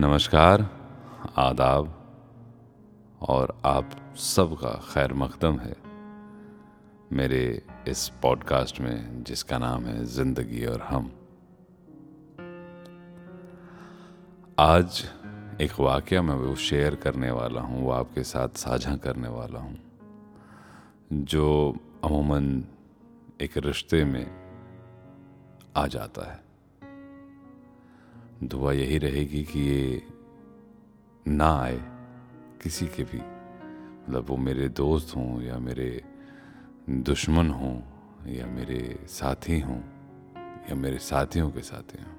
नमस्कार, आदाब, और आप सबका खैर मकदम है। मेरे इस पॉडकास्ट में, जिसका नाम है ज़िंदगी और हम। आज एक वाक्य मैं वो शेयर करने वाला हूँ, वो आपके साथ साझा करने वाला हूँ, जो अमूमन एक रिश्ते में आ जाता है। दुआ यही रहेगी कि ये ना आए किसी के भी। मतलब वो मेरे दोस्त हों या मेरे दुश्मन हों या मेरे साथी हों या मेरे साथियों के साथी हों।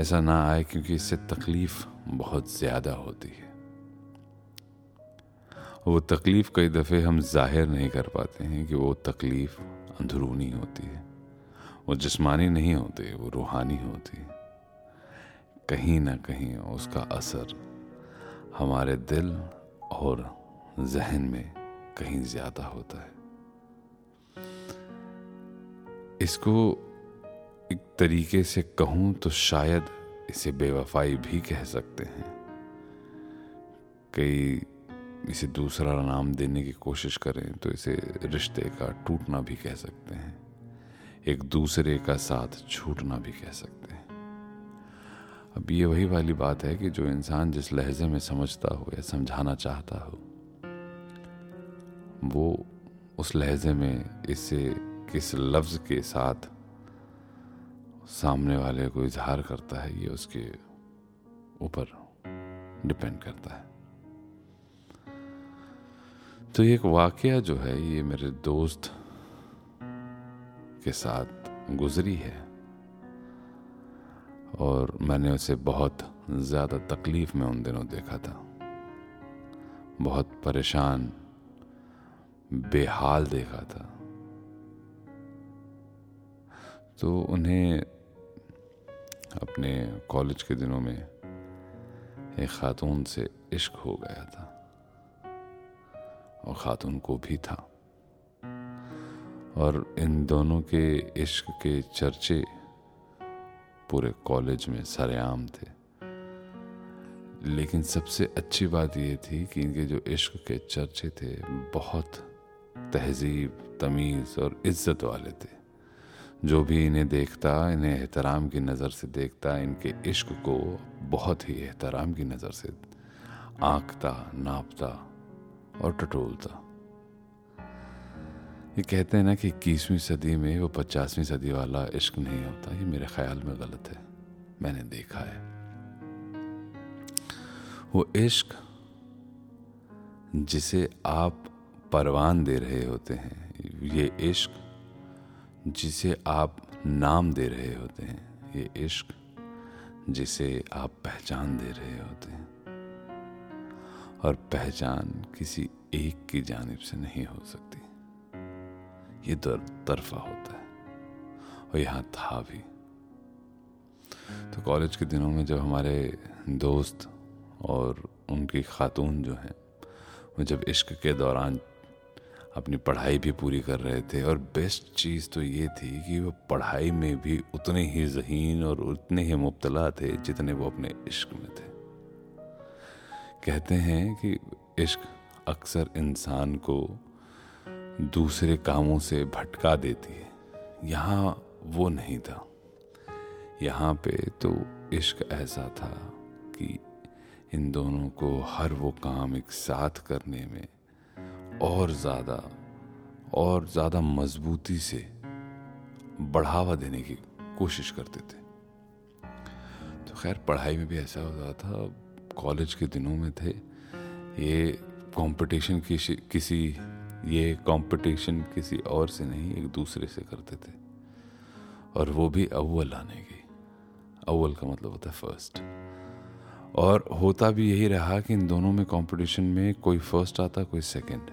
ऐसा ना आए क्योंकि इससे तकलीफ़ बहुत ज़्यादा होती है। वो तकलीफ़ कई दफ़े हम ज़ाहिर नहीं कर पाते हैं कि वो तकलीफ़ अंदरूनी होती है। वो जिस्मानी नहीं होती, वो रूहानी होती है। कहीं ना कहीं उसका असर हमारे दिल और जहन में कहीं ज़्यादा होता है। इसको एक तरीके से कहूँ तो शायद इसे बेवफाई भी कह सकते हैं। कई इसे दूसरा नाम देने की कोशिश करें तो इसे रिश्ते का टूटना भी कह सकते हैं, एक दूसरे का साथ छूटना भी कह सकते हैं। अब ये वही वाली बात है कि जो इंसान जिस लहजे में समझता हो या समझाना चाहता हो, वो उस लहजे में इसे किस लफ्ज के साथ सामने वाले को इजहार करता है, ये उसके ऊपर डिपेंड करता है। तो ये एक वाकया जो है, ये मेरे दोस्त के साथ गुजरी है। और मैंने उसे बहुत ज़्यादा तकलीफ़ में उन दिनों देखा था। बहुत परेशान, बेहाल देखा था। तो उन्हें अपने कॉलेज के दिनों में एक ख़ातून से इश्क हो गया था और ख़ातून को भी था। और इन दोनों के इश्क के चर्चे पूरे कॉलेज में सरेआम थे। लेकिन सबसे अच्छी बात यह थी कि इनके जो इश्क के चर्चे थे, बहुत तहजीब, तमीज़ और इज़्ज़त वाले थे। जो भी इन्हें देखता, इन्हें एहतराम की नज़र से देखता, इनके इश्क को बहुत ही एहतराम की नज़र से आंकता, नापता और टटोलता। ये कहते हैं ना कि इक्कीसवीं सदी में वो पचासवीं सदी वाला इश्क नहीं होता, ये मेरे ख्याल में गलत है। मैंने देखा है। वो इश्क जिसे आप परवान दे रहे होते हैं, ये इश्क जिसे आप नाम दे रहे होते हैं, ये इश्क जिसे आप पहचान दे रहे होते हैं। और पहचान किसी एक की जानब से नहीं हो सकती। ये दर, तरफा होता है। और यहाँ था भी। तो कॉलेज के दिनों में जब हमारे दोस्त और उनकी खातून जो हैं, वो जब इश्क के दौरान अपनी पढ़ाई भी पूरी कर रहे थे, और बेस्ट चीज़ तो ये थी कि वो पढ़ाई में भी उतने ही जहीन और उतने ही मुबतला थे जितने वो अपने इश्क में थे। कहते हैं कि इश्क अक्सर इंसान को दूसरे कामों से भटका देती है। यहाँ वो नहीं था। यहाँ पे तो इश्क ऐसा था कि इन दोनों को हर वो काम एक साथ करने में और ज़्यादा और ज़्यादा मजबूती से बढ़ावा देने की कोशिश करते थे। तो खैर, पढ़ाई में भी ऐसा होता था। कॉलेज के दिनों में थे। ये कंपटीशन किसी किसी ये कंपटीशन किसी और से नहीं, एक दूसरे से करते थे। और वो भी अव्वल आने की। अव्वल का मतलब होता है फ़र्स्ट और होता भी यही रहा कि इन दोनों में कंपटीशन में कोई फ़र्स्ट आता, कोई सेकंड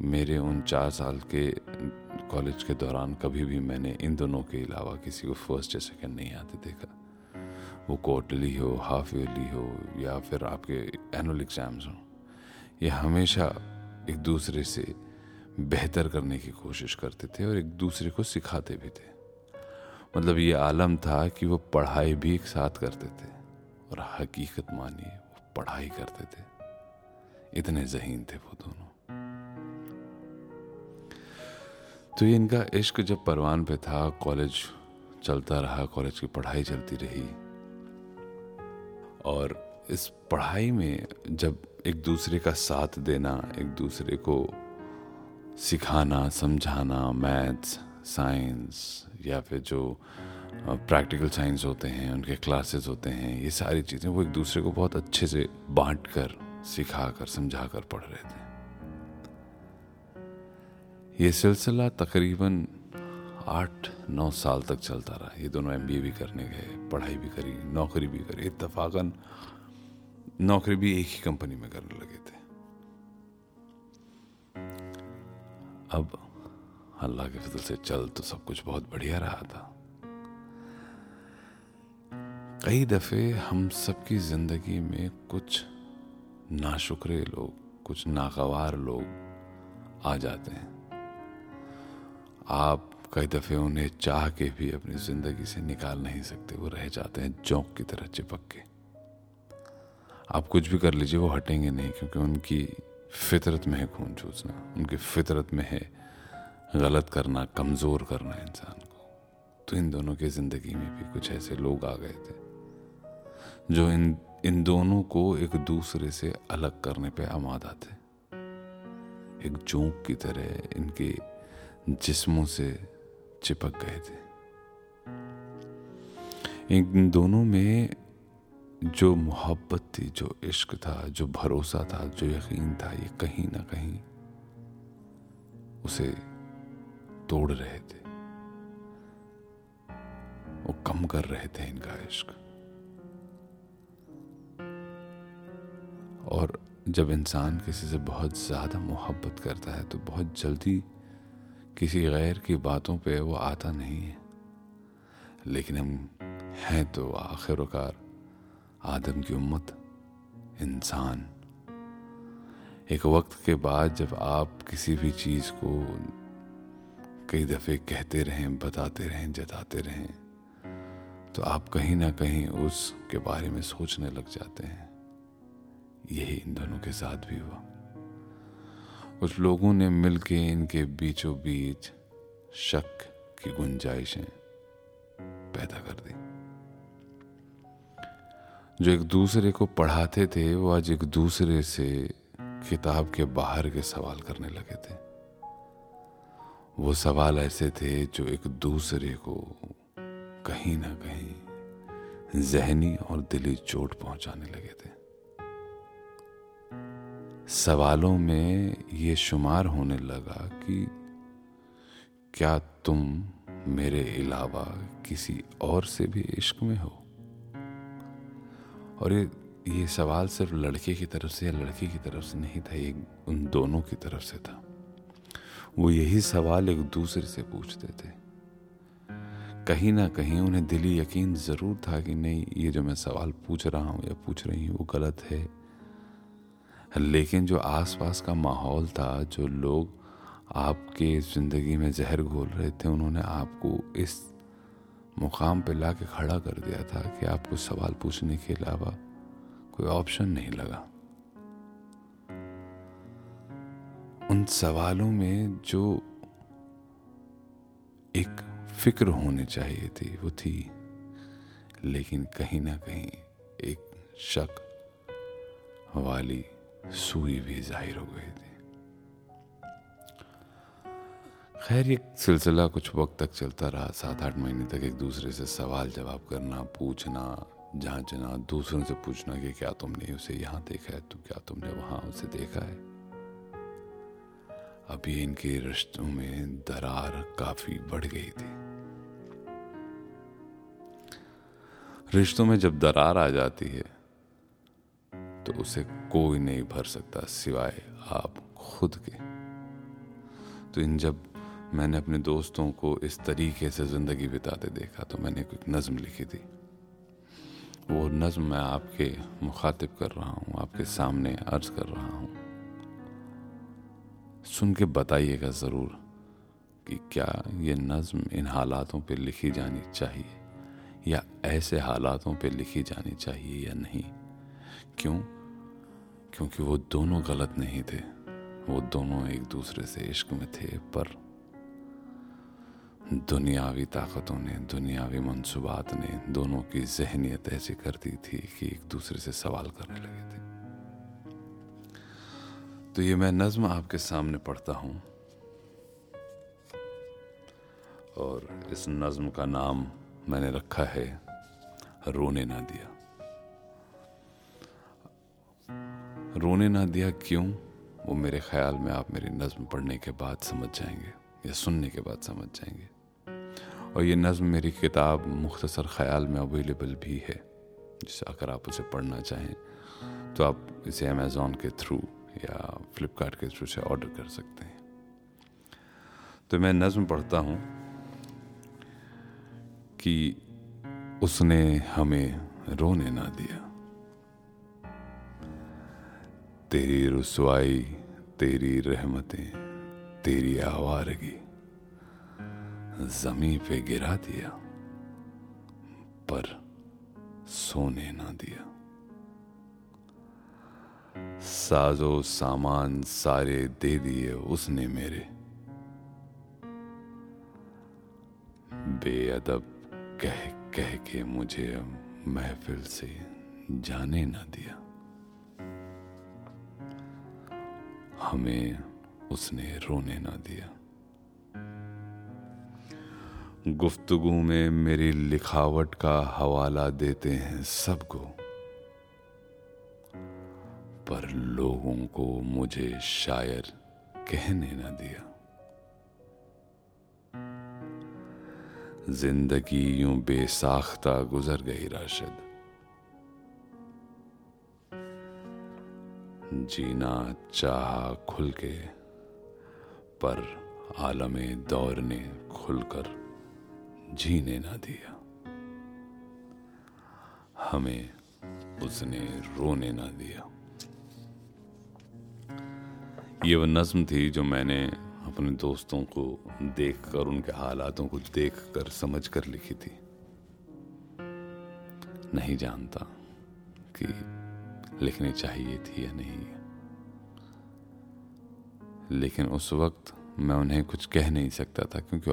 मेरे उन चार साल के कॉलेज के दौरान कभी भी मैंने इन दोनों के अलावा किसी को फ़र्स्ट या सेकंड नहीं आते देखा। वो क्वार्टरली हो हाफ़ ईयरली हो, या फिर आपके एनुअल एग्ज़ाम्स हो। ये हमेशा एक दूसरे से बेहतर करने की कोशिश करते थे और एक दूसरे को सिखाते भी थे। मतलब ये आलम था कि वो पढ़ाई भी एक साथ करते थे और हकीकत मानिए, वो पढ़ाई करते थे। इतने जहीन थे वो दोनों। तो ये इनका इश्क जब परवान पे था, कॉलेज चलता रहा, कॉलेज की पढ़ाई चलती रही। और इस पढ़ाई में जब एक दूसरे का साथ देना, एक दूसरे को सिखाना, समझाना, मैथ्स, साइंस, या फिर जो प्रैक्टिकल साइंस होते हैं, उनके क्लासेस होते हैं, ये सारी चीज़ें वो एक दूसरे को बहुत अच्छे से बांट कर सिखा कर समझा कर पढ़ रहे थे। ये सिलसिला तकरीबन आठ, नौ साल तक चलता रहा। ये दोनों एम भी करने गए, पढ़ाई भी करी, नौकरी भी करी। इतफाक़न नौकरी भी एक ही कंपनी में करने लगे थे। अब अल्लाह के फजल से चल तो सब कुछ बहुत बढ़िया रहा था। कई दफ़े हम सबकी ज़िंदगी में कुछ नाशुक्रे लोग, कुछ नागवार लोग आ जाते हैं। आप कई दफ़े उन्हें चाह के भी अपनी ज़िंदगी से निकाल नहीं सकते, वो रह जाते हैं जौक की तरह चिपक के। आप कुछ भी कर लीजिए, वो हटेंगे नहीं, क्योंकि उनकी फितरत में है खून चूसना। उनकी फितरत में है गलत करना, कमज़ोर करना इंसान को। तो इन दोनों की ज़िंदगी में भी कुछ ऐसे लोग आ गए थे, जो इन इन दोनों को एक दूसरे से अलग करने पे आमादा थे एक जोंक की तरह इनके जिस्मों से चिपक गए थे। इन दोनों में जो मोहब्बत थी, जो इश्क था, जो भरोसा था, जो यकीन था, ये कहीं ना कहीं उसे तोड़ रहे थे। वो कम कर रहे थे इनका इश्क। और जब इंसान किसी से बहुत ज़्यादा मोहब्बत करता है तो बहुत जल्दी किसी गैर की बातों पे वो आता नहीं है। लेकिन हम हैं तो आखिरकार आदम की उम्मत, इंसान। एक वक्त के बाद जब आप किसी भी चीज़ को कई दफ़े कहते रहें, बताते रहें, जताते रहें तो आप कहीं ना कहीं उसके बारे में सोचने लग जाते हैं। यही इन दोनों के साथ भी हुआ। कुछ लोगों ने मिलके इनके बीचों बीच शक की गुंजाइशें पैदा कर दी। जो एक दूसरे को पढ़ाते थे, वो आज एक दूसरे से किताब के बाहर के सवाल करने लगे थे। वो सवाल ऐसे थे जो एक दूसरे को कहीं ना कहीं जहनी और दिली चोट पहुँचाने लगे थे। सवालों में ये शुमार होने लगा कि क्या तुम मेरे अलावा किसी और से भी इश्क में हो? और ये ये सवाल सिर्फ़ लड़के की तरफ़ से या लड़की की तरफ़ से नहीं था, ये उन दोनों की तरफ़ से था। वो यही सवाल एक दूसरे से पूछते थे। कहीं ना कहीं उन्हें दिली यकीन ज़रूर था कि नहीं, ये जो मैं सवाल पूछ रहा हूँ या पूछ रही हूँ, वो गलत है। लेकिन जो आसपास का माहौल था, जो लोग आपके ज़िंदगी में जहर घोल रहे थे, उन्होंने आपको इस मुकाम पे ला के खड़ा कर दिया था कि आपको सवाल पूछने के अलावा कोई ऑप्शन नहीं लगा। उन सवालों में जो एक फ़िक्र होनी चाहिए थी, वो थी, लेकिन कहीं ना कहीं एक शक वाली सुई भी ज़ाहिर हो गई थी। खैर, ये सिलसिला कुछ वक्त तक चलता रहा। सात, आठ महीने तक एक दूसरे से सवाल जवाब करना, पूछना, जांचना, दूसरों से पूछना कि क्या तुमने उसे यहाँ देखा है? तो क्या तुमने वहाँ उसे देखा है? अभी इनके रिश्तों में दरार काफ़ी बढ़ गई थी। रिश्तों में जब दरार आ जाती है तो उसे कोई नहीं भर सकता सिवाय आप खुद के। तो इन जब मैंने अपने दोस्तों को इस तरीके से ज़िंदगी बिताते देखा तो मैंने एक नज़म लिखी थी। वो नज़म मैं आपके मुखातिब कर रहा हूँ, आपके सामने अर्ज़ कर रहा हूँ। सुन के बताइएगा ज़रूर कि क्या ये नज़म इन हालातों पे लिखी जानी चाहिए, या ऐसे हालातों पे लिखी जानी चाहिए या नहीं। क्यों? क्योंकि वो दोनों गलत नहीं थे, वो दोनों एक दूसरे से इश्क में थे, पर दुनियावी ताकतों ने, दुनियावी मंसूबात ने दोनों की जहनीत ऐसी कर दी थी कि एक दूसरे से सवाल करने लगे थे। तो ये मैं नज्म आपके सामने पढ़ता हूँ। और इस नज्म का नाम मैंने रखा है, रोने ना दिया। रोने ना दिया क्यों? वो मेरे ख्याल में आप मेरी नज्म पढ़ने के बाद समझ जाएँगे या सुनने के बाद समझ जाएँगे। और ये नज़म मेरी किताब मुख्तसर ख्याल में अवेलेबल भी है, जिसे अगर आप उसे पढ़ना चाहें तो आप इसे अमेज़ोन के थ्रू या फ्लिपकार्ट के थ्रू से ऑर्डर कर सकते हैं। तो मैं नज़म पढ़ता हूँ कि उसने हमें रोने ना दिया। तेरी रसवाई, तेरी रहमतें, तेरी आवारगी जमी पे गिरा दिया, पर सोने ना दिया। साजो सामान सारे दे दिए उसने मेरे। बेअदब कह कह के मुझे महफिल से जाने ना दिया। हमें उसने रोने ना दिया। गुफ्तगु में मेरी लिखावट का हवाला देते हैं सबको। पर लोगों को मुझे शायर कहने न दिया। ज़िंदगी यूँ बेसाख्ता गुजर गई राशिद। जीना चाह खुल के, पर आलम दौर ने खुलकर। जीने ना दिया। हमें उसने रोने ना दिया। ये वह नज्म थी जो मैंने अपने दोस्तों को देखकर, उनके हालातों को देखकर, समझकर लिखी थी। नहीं जानता कि लिखनी चाहिए थी या नहीं। लेकिन उस वक्त मैं उन्हें कुछ कह नहीं सकता था, क्योंकि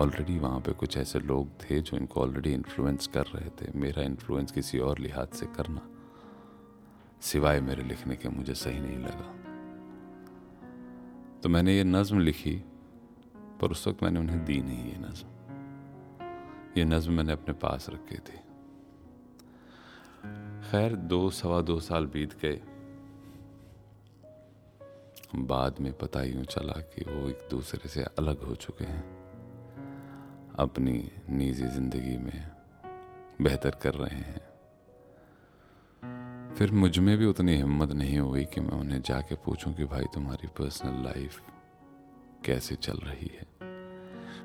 ऑलरेडी वहाँ पे कुछ ऐसे लोग थे जो इनको ऑलरेडी इन्फ्लुएंस कर रहे थे। मेरा इन्फ्लुएंस किसी और लिहाज से करना, सिवाय मेरे लिखने के मुझे सही नहीं लगा। तो मैंने ये नज़म लिखी, पर उस वक्त मैंने उन्हें दी नहीं ये नज़म। ये नज़म मैंने अपने पास रखी थी। खैर, दो, सवा दो साल बीत गए। बाद में पता यूँ चला कि वो एक दूसरे से अलग हो चुके हैं। अपनी निजी ज़िंदगी में बेहतर कर रहे हैं। फिर मुझमें भी उतनी हिम्मत नहीं हुई कि मैं उन्हें जाके पूछूँ कि भाई तुम्हारी पर्सनल लाइफ कैसे चल रही है?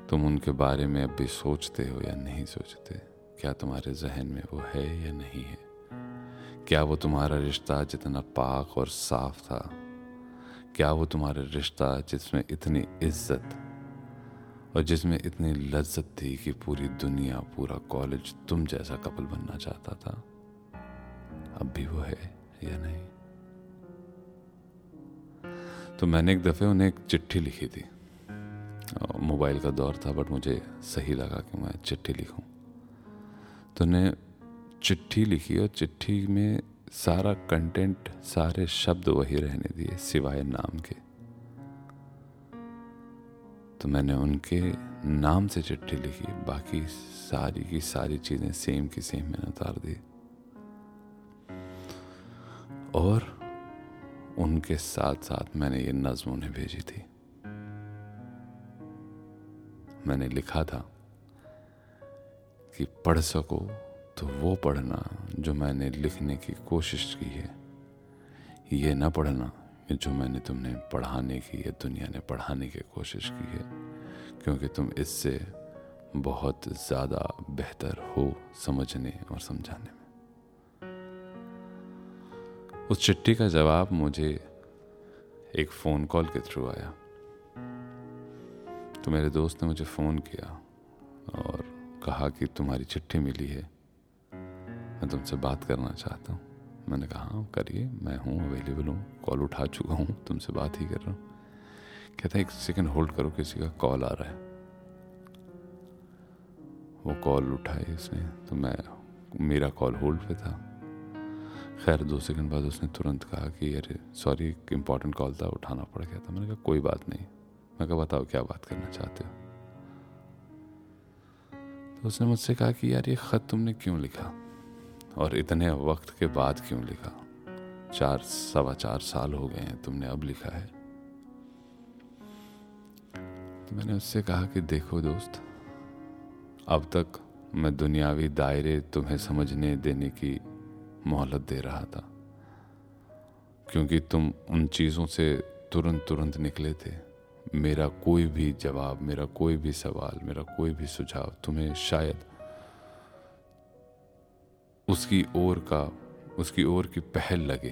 तुम उनके बारे में अब भी सोचते हो या नहीं सोचते? क्या तुम्हारे जहन में वो है या नहीं है? क्या वो तुम्हारा रिश्ता जितना पाक और साफ़ था? क्या वो तुम्हारा रिश्ता जिसमें इतनी इज़्ज़त और जिसमें इतनी लज्जत थी कि पूरी दुनिया, पूरा कॉलेज तुम जैसा कपल बनना चाहता था। अब भी वो है या नहीं? तो मैंने एक दफ़े उन्हें एक चिट्ठी लिखी थी। मोबाइल का दौर था बट मुझे सही लगा कि मैं चिट्ठी लिखूं। तो उन्हें चिट्ठी लिखी और चिट्ठी में सारा कंटेंट सारे शब्द वही रहने दिए, सिवाय नाम के। तो मैंने उनके नाम से चिट्ठी लिखी। बाकी सारी की सारी चीज़ें सेम की सेम मैंने उतार दी। और उनके साथ साथ मैंने ये नज्म उन्हें भेजी थी। मैंने लिखा था कि पढ़ सको तो वो पढ़ना जो मैंने लिखने की कोशिश की है। ये ना पढ़ना जो मैंने तुमने पढ़ाने की या दुनिया ने पढ़ाने की कोशिश की है, क्योंकि तुम इससे बहुत ज़्यादा बेहतर हो समझने और समझाने में। उस चिट्ठी का जवाब मुझे एक फ़ोन कॉल के थ्रू आया। तो मेरे दोस्त ने मुझे फ़ोन किया और कहा कि तुम्हारी चिट्ठी मिली है। मैं तुमसे बात करना चाहता हूँ। मैंने कहा हाँ करिए, मैं हूँ अवेलेबल हूँ कॉल उठा चुका हूँ, तुमसे बात ही कर रहा हूँ। कहता एक सेकंड होल्ड करो, किसी का कॉल आ रहा है। वो कॉल उठाई उसने तो मैं, मेरा कॉल होल्ड पे था। खैर, दो सेकंड बाद उसने तुरंत कहा कि, अरे सॉरी एक इंपॉर्टेंट कॉल था, उठाना पड़ गया था। मैंने कहा, कोई बात नहीं। मैं कहा, बताओ, क्या बात करना चाहते हो? तो उसने मुझसे कहा कि, यार, ये ख़त तुमने क्यों लिखा? और इतने वक्त के बाद क्यों लिखा? चार, सवा चार साल हो गए हैं, तुमने अब लिखा है। तो मैंने उससे कहा कि देखो दोस्त, अब तक मैं दुनियावी दायरे तुम्हें समझने देने की मोहलत दे रहा था, क्योंकि तुम उन चीज़ों से तुरंत तुरंत निकले थे। मेरा कोई भी जवाब, मेरा कोई भी सवाल, मेरा कोई भी सुझाव तुम्हें शायद उसकी ओर का, उसकी ओर की पहल लगे।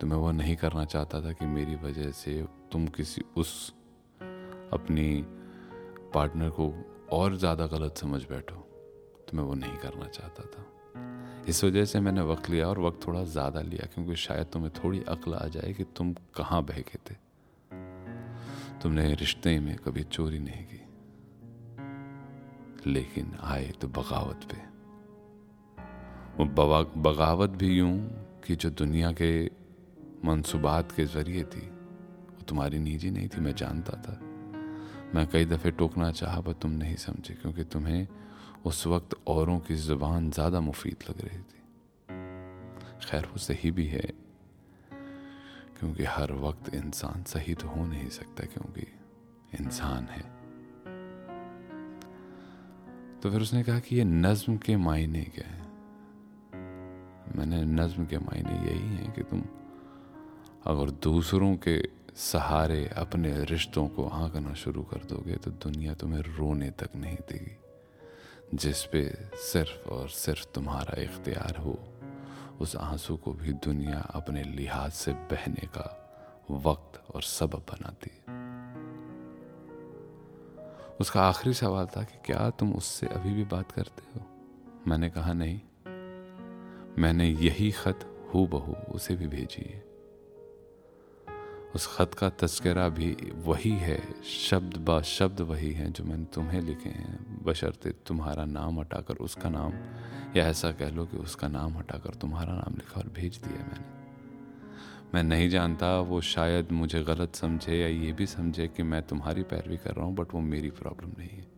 तो मैं वह नहीं करना चाहता था कि मेरी वजह से तुम किसी उस अपनी पार्टनर को और ज़्यादा गलत समझ बैठो। तो मैं वो नहीं करना चाहता था। इस वजह से मैंने वक्त लिया और वक्त थोड़ा ज़्यादा लिया, क्योंकि शायद तुम्हें थोड़ी अक्ल आ जाए कि तुम कहाँ बहके थे। तुमने रिश्ते में कभी चोरी नहीं की। लेकिन आए तो बगावत पे। वो बगावत भी यूँ कि जो दुनिया के मंसूबात के ज़रिए थी, वो तुम्हारी निजी नहीं थी, मैं जानता था। मैं कई दफ़े टोकना चाहा, पर तुम नहीं समझे, क्योंकि तुम्हें उस वक्त औरों की ज़ुबान ज़्यादा मुफीद लग रही थी। खैर, वो सही भी है, क्योंकि हर वक्त इंसान सही तो हो नहीं सकता, क्योंकि इंसान है। तो फिर उसने कहा कि ये नज्म के मायने क्या है? मैंने नज्म के मायने यही हैं कि तुम अगर दूसरों के सहारे अपने रिश्तों को आंकना शुरू कर दोगे तो दुनिया तुम्हें रोने तक नहीं देगी, जिस पे सिर्फ़ और सिर्फ़ तुम्हारा इख्तियार हो। उस आँसू को भी दुनिया अपने लिहाज से बहने का वक्त और सबब बनाती है। उसका आखिरी सवाल था कि क्या तुम उससे अभी भी बात करते हो? मैंने कहा, नहीं। मैंने यही खत हु बहू उसे भी भेजी है। उस ख़त का तस्करा भी वही है, शब्द बा शब्द वही है जो मैंने तुम्हें लिखे हैं, बशर्ते तुम्हारा नाम हटाकर उसका नाम, या ऐसा कह लो कि उसका नाम हटाकर तुम्हारा नाम लिखा और भेज दिया मैंने। मैं नहीं जानता, वो शायद मुझे गलत समझे या ये भी समझे कि मैं तुम्हारी पैरवी कर रहा हूँ बट वो मेरी प्रॉब्लम नहीं है।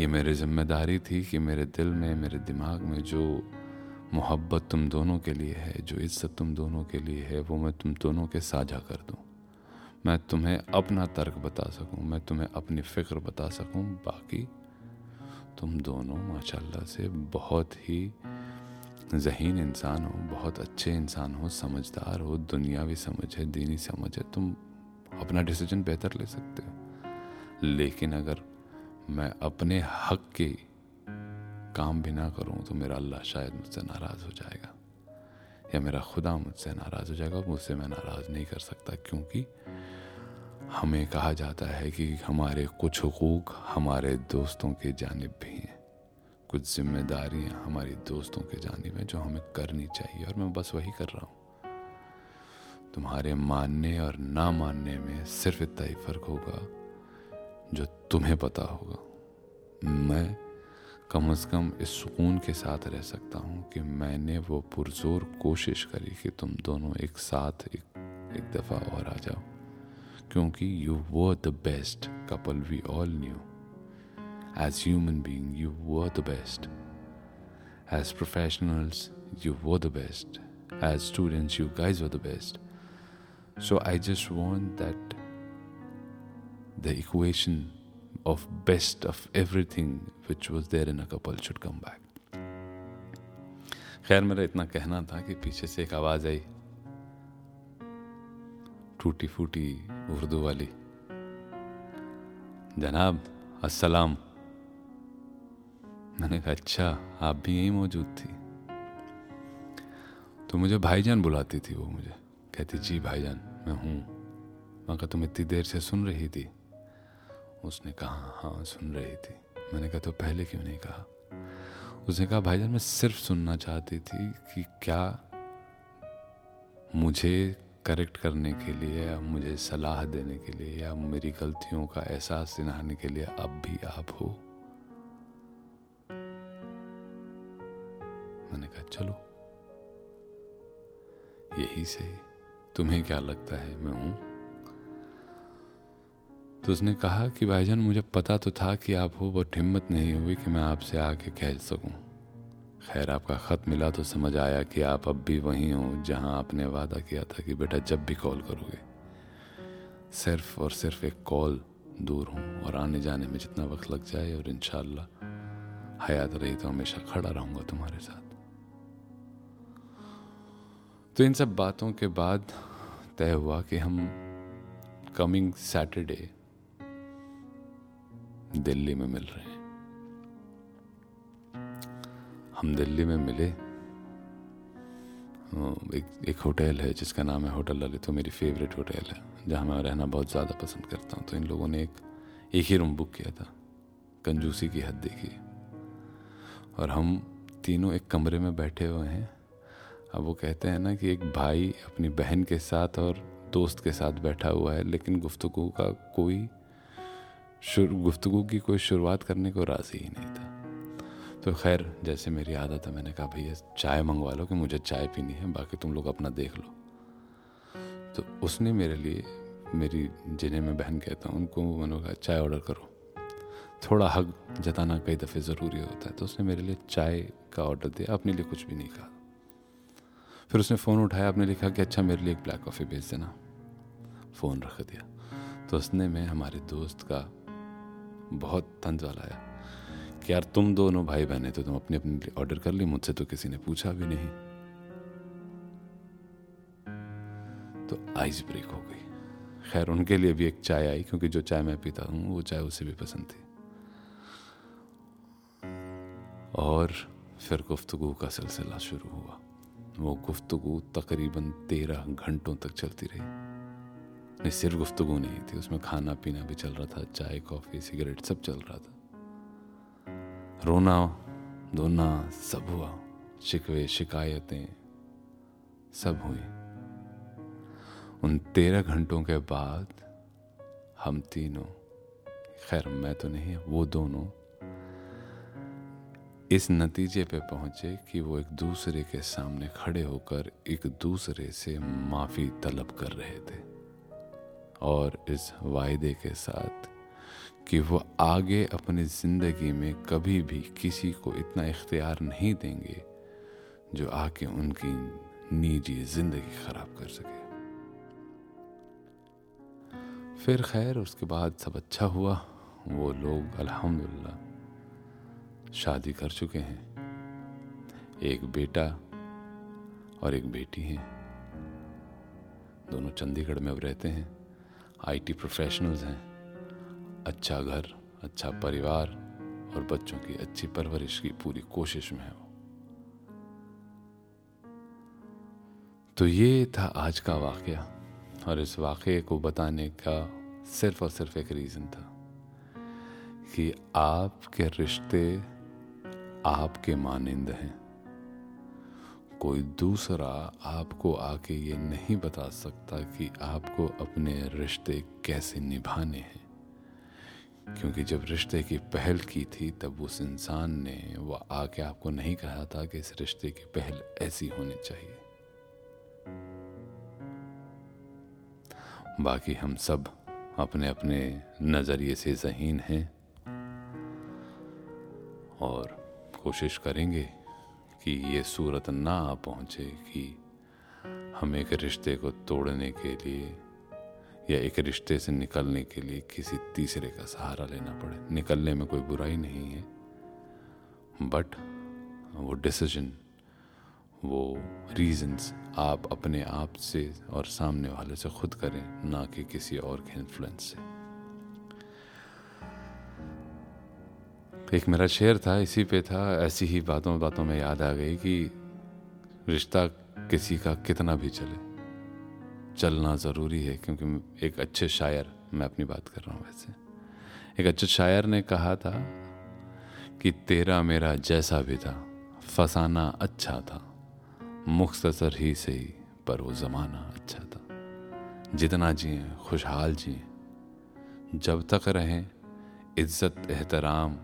ये मेरी ज़िम्मेदारी थी कि मेरे दिल में, मेरे दिमाग में जो मोहब्बत तुम दोनों के लिए है, जो इज़्ज़त तुम दोनों के लिए है, वो मैं तुम दोनों के साझा कर दूँ। मैं तुम्हें अपना तर्क बता सकूँ, मैं तुम्हें अपनी फ़िक्र बता सकूँ, बाकी तुम दोनों माशाल्लाह से बहुत ही जहीन इंसान हो, बहुत अच्छे इंसान हो, समझदार हो, दुनियावी समझ है, दीनी समझ है, तुम अपना डिसीज़न बेहतर ले सकते हो। लेकिन अगर मैं अपने हक की काम भी ना करूँ तो मेरा अल्लाह शायद मुझसे नाराज़ हो जाएगा। या मेरा खुदा मुझसे नाराज़ हो जाएगा मुझसे मैं नाराज़ नहीं कर सकता क्योंकि हमें कहा जाता है कि हमारे कुछ हकूक़ हमारे दोस्तों के जानब भी हैं। कुछ जिम्मेदारियाँ हमारी दोस्तों के जानब हैं जो हमें करनी चाहिए और मैं बस वही कर रहा हूँ। तुम्हारे मानने और ना मानने में सिर्फ़ इतना ही फ़र्क होगा जो तुम्हें पता होगा। मैं कम अज़ कम इस सुकून के साथ रह सकता हूँ कि मैंने वो पुरजोर कोशिश करी कि तुम दोनों एक साथ, एक एक दफ़ा और आ जाओ। क्योंकि you were the best couple we all new as human being you were the best as professionals you were the best as students you guys were the best so I just want that the equation of best of everything which was there in a couple should come back. खैर, मेरा इतना कहना था कि पीछे से एक आवाज़ आई टूटी फूटी उर्दू वाली। जनाब, अस्सलाम। मैंने कहा अच्छा आप भी यहीं मौजूद थी? तो मुझे भाईजान बुलाती थी वो मुझे। कहती, जी भाईजान, मैं हूँ। मैं कहा, तुम इतनी देर से सुन रही थी? उसने कहा हाँ सुन रही थी। मैंने कहा तो पहले क्यों नहीं कहा? उसने कहा, भाईजान, मैं सिर्फ़ सुनना चाहती थी कि क्या मुझे करेक्ट करने के लिए या मुझे सलाह देने के लिए या मेरी गलतियों का एहसास दिलाने के लिए अब भी आप हो? मैंने कहा, चलो, यही सही। तुम्हें क्या लगता है मैं हूँ? तो उसने कहा कि भाईजान, मुझे पता तो था कि आप हो, बट हिम्मत नहीं हुई कि मैं आपसे आके कह सकूँ। खैर, आपका ख़त मिला तो समझ आया कि आप अब भी वहीं हो, जहाँ आपने वादा किया था कि बेटा जब भी कॉल करोगे। सिर्फ़ और सिर्फ़ एक कॉल दूर हूँ और आने जाने में जितना वक्त लग जाए और इन हयात रही तो हमेशा खड़ा रहूँगा तुम्हारे साथ। तो इन सब बातों के बाद तय हुआ कि हम कमिंग सैटरडे दिल्ली में मिल रहे हैं। हम दिल्ली में मिले। एक एक होटल है जिसका नाम है होटल ललित मेरी फेवरेट होटल है, जहाँ मैं रहना बहुत ज़्यादा पसंद करता हूँ। तो इन लोगों ने एक एक ही रूम बुक किया था, कंजूसी की हद देखी। और हम तीनों एक कमरे में बैठे हुए हैं। अब वो कहते हैं ना कि एक भाई अपनी बहन के साथ और दोस्त के साथ बैठा हुआ है, लेकिन गुफ्तगु का कोई गुफ्तगु की कोई शुरुआत करने को राज़ी ही नहीं था। तो खैर, जैसे मेरी आदत है, मैंने कहा, भैया, चाय मंगवा लो कि मुझे चाय पीनी है, बाकी तुम लोग अपना देख लो। तो उसने मेरे लिए, मेरी, जिन्हें मैं बहन कहता हूँ, उनको मैंने कहा, चाय ऑर्डर करो। थोड़ा हक जताना कई दफ़े ज़रूरी होता है तो उसने मेरे लिए चाय का ऑर्डर दिया, अपने लिए कुछ भी नहीं कहा। फिर उसने फ़ोन उठाया आपने लिखा कि अच्छा मेरे लिए एक ब्लैक कॉफ़ी भेज देना। फ़ोन रख दिया। तो उसने, मैं, हमारे दोस्त का बहुत तंज वाला आया कि यार तुम दोनों भाई बहने तो तुम अपने अपने ऑर्डर कर ली, मुझसे तो किसी ने पूछा भी नहीं। तो आइस ब्रेक हो गई। खैर, उनके लिए भी एक चाय आई, क्योंकि जो चाय मैं पीता हूँ, वो चाय उसे भी पसंद थी। और फिर गुफ्तगु का सिलसिला शुरू हुआ। वो गुफ्तगु तकरीबन तेरह घंटों तक चलती रही। नहीं सिर्फ़ गुफ्तगु नहीं थी। उसमें खाना पीना भी चल रहा था, चाय, कॉफ़ी, सिगरेट सब चल रहा था। रोना, धोना सब हुआ। शिकवे, शिकायतें सब हुई। उन तेरह घंटों के बाद हम तीनों, खैर, मैं तो नहीं, वो दोनों इस नतीजे पे पहुँचे कि वो एक दूसरे के सामने खड़े होकर एक दूसरे से माफ़ी तलब कर रहे थे। और इस वायदे के साथ कि वो आगे अपनी ज़िंदगी में कभी भी किसी को इतना इख्तियार नहीं देंगे जो आके उनकी निजी ज़िंदगी ख़राब कर सके। फिर खैर, उसके बाद सब अच्छा हुआ। वो लोग, अल्हम्दुलिल्लाह, शादी कर चुके हैं। एक बेटा और एक बेटी है। दोनों चंडीगढ़ में अब रहते हैं। आईटी प्रोफेशनल्स हैं। अच्छा घर अच्छा परिवार और बच्चों की अच्छी परवरिश की पूरी कोशिश में है वो। तो ये था आज का वाक़ और इस वाक़े को बताने का सिर्फ़ और सिर्फ़ एक रीज़न था कि आपके रिश्ते आपके मानिंद हैं। कोई दूसरा आपको आके ये नहीं बता सकता कि आपको अपने रिश्ते कैसे निभाने हैं। क्योंकि जब रिश्ते की पहल की थी, तब उस इंसान ने वह आके आपको नहीं कहा था कि इस रिश्ते की पहल ऐसी होनी चाहिए। बाकी हम सब अपने अपने नज़रिए से जहीन हैं और कोशिश करेंगे कि ये सूरत ना आ पहुँचे कि हम एक रिश्ते को तोड़ने के लिए या एक रिश्ते से निकलने के लिए किसी तीसरे का सहारा लेना पड़े। निकलने में कोई बुराई नहीं है। बट वो डिसीज़न वो रीजंस आप अपने आप से और सामने वाले से खुद करें, ना कि किसी और के इन्फ्लुएंस से। एक मेरा शेर था, इसी पे था। ऐसी ही बातों बातों में याद आ गई कि रिश्ता किसी का कितना भी चले। चलना ज़रूरी है, क्योंकि एक अच्छे शायर, मैं अपनी बात कर रहा हूँ वैसे। एक अच्छे शायर ने कहा था कि तेरा मेरा जैसा भी था, फसाना अच्छा था। मुख्तसर ही सही, पर वो ज़माना अच्छा था। जितना जिए, खुशहाल जिए। जब तक रहें, इज़्ज़त, एहतराम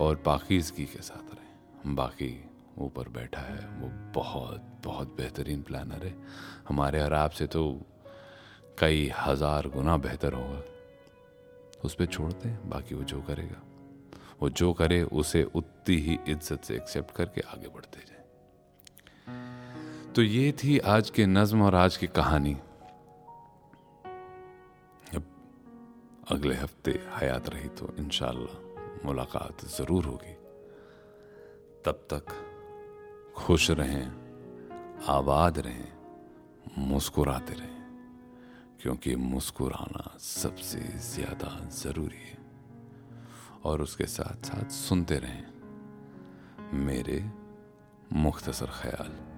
और पाकिजगी के साथ रहें। बाकी ऊपर बैठा है, वो बहुत बहुत बेहतरीन प्लानर है। हमारे और आपसे तो कई हज़ार गुना बेहतर होगा। उस पर छोड़ते हैं, बाकी वो जो करेगा। वो जो करे, उसे उतनी ही इज़्ज़त से एक्सेप्ट करके आगे बढ़ते जाए। तो ये थी आज के नज्म और आज की कहानी। अब अगले हफ़्ते हयात रही तो इनशाला मुलाकात ज़रूर होगी। तब तक खुश रहें, आबाद रहें, मुस्कुराते रहें, क्योंकि मुस्कुराना सबसे ज़्यादा ज़रूरी है। और उसके साथ साथ सुनते रहें, मेरे मुख्तसर ख्याल।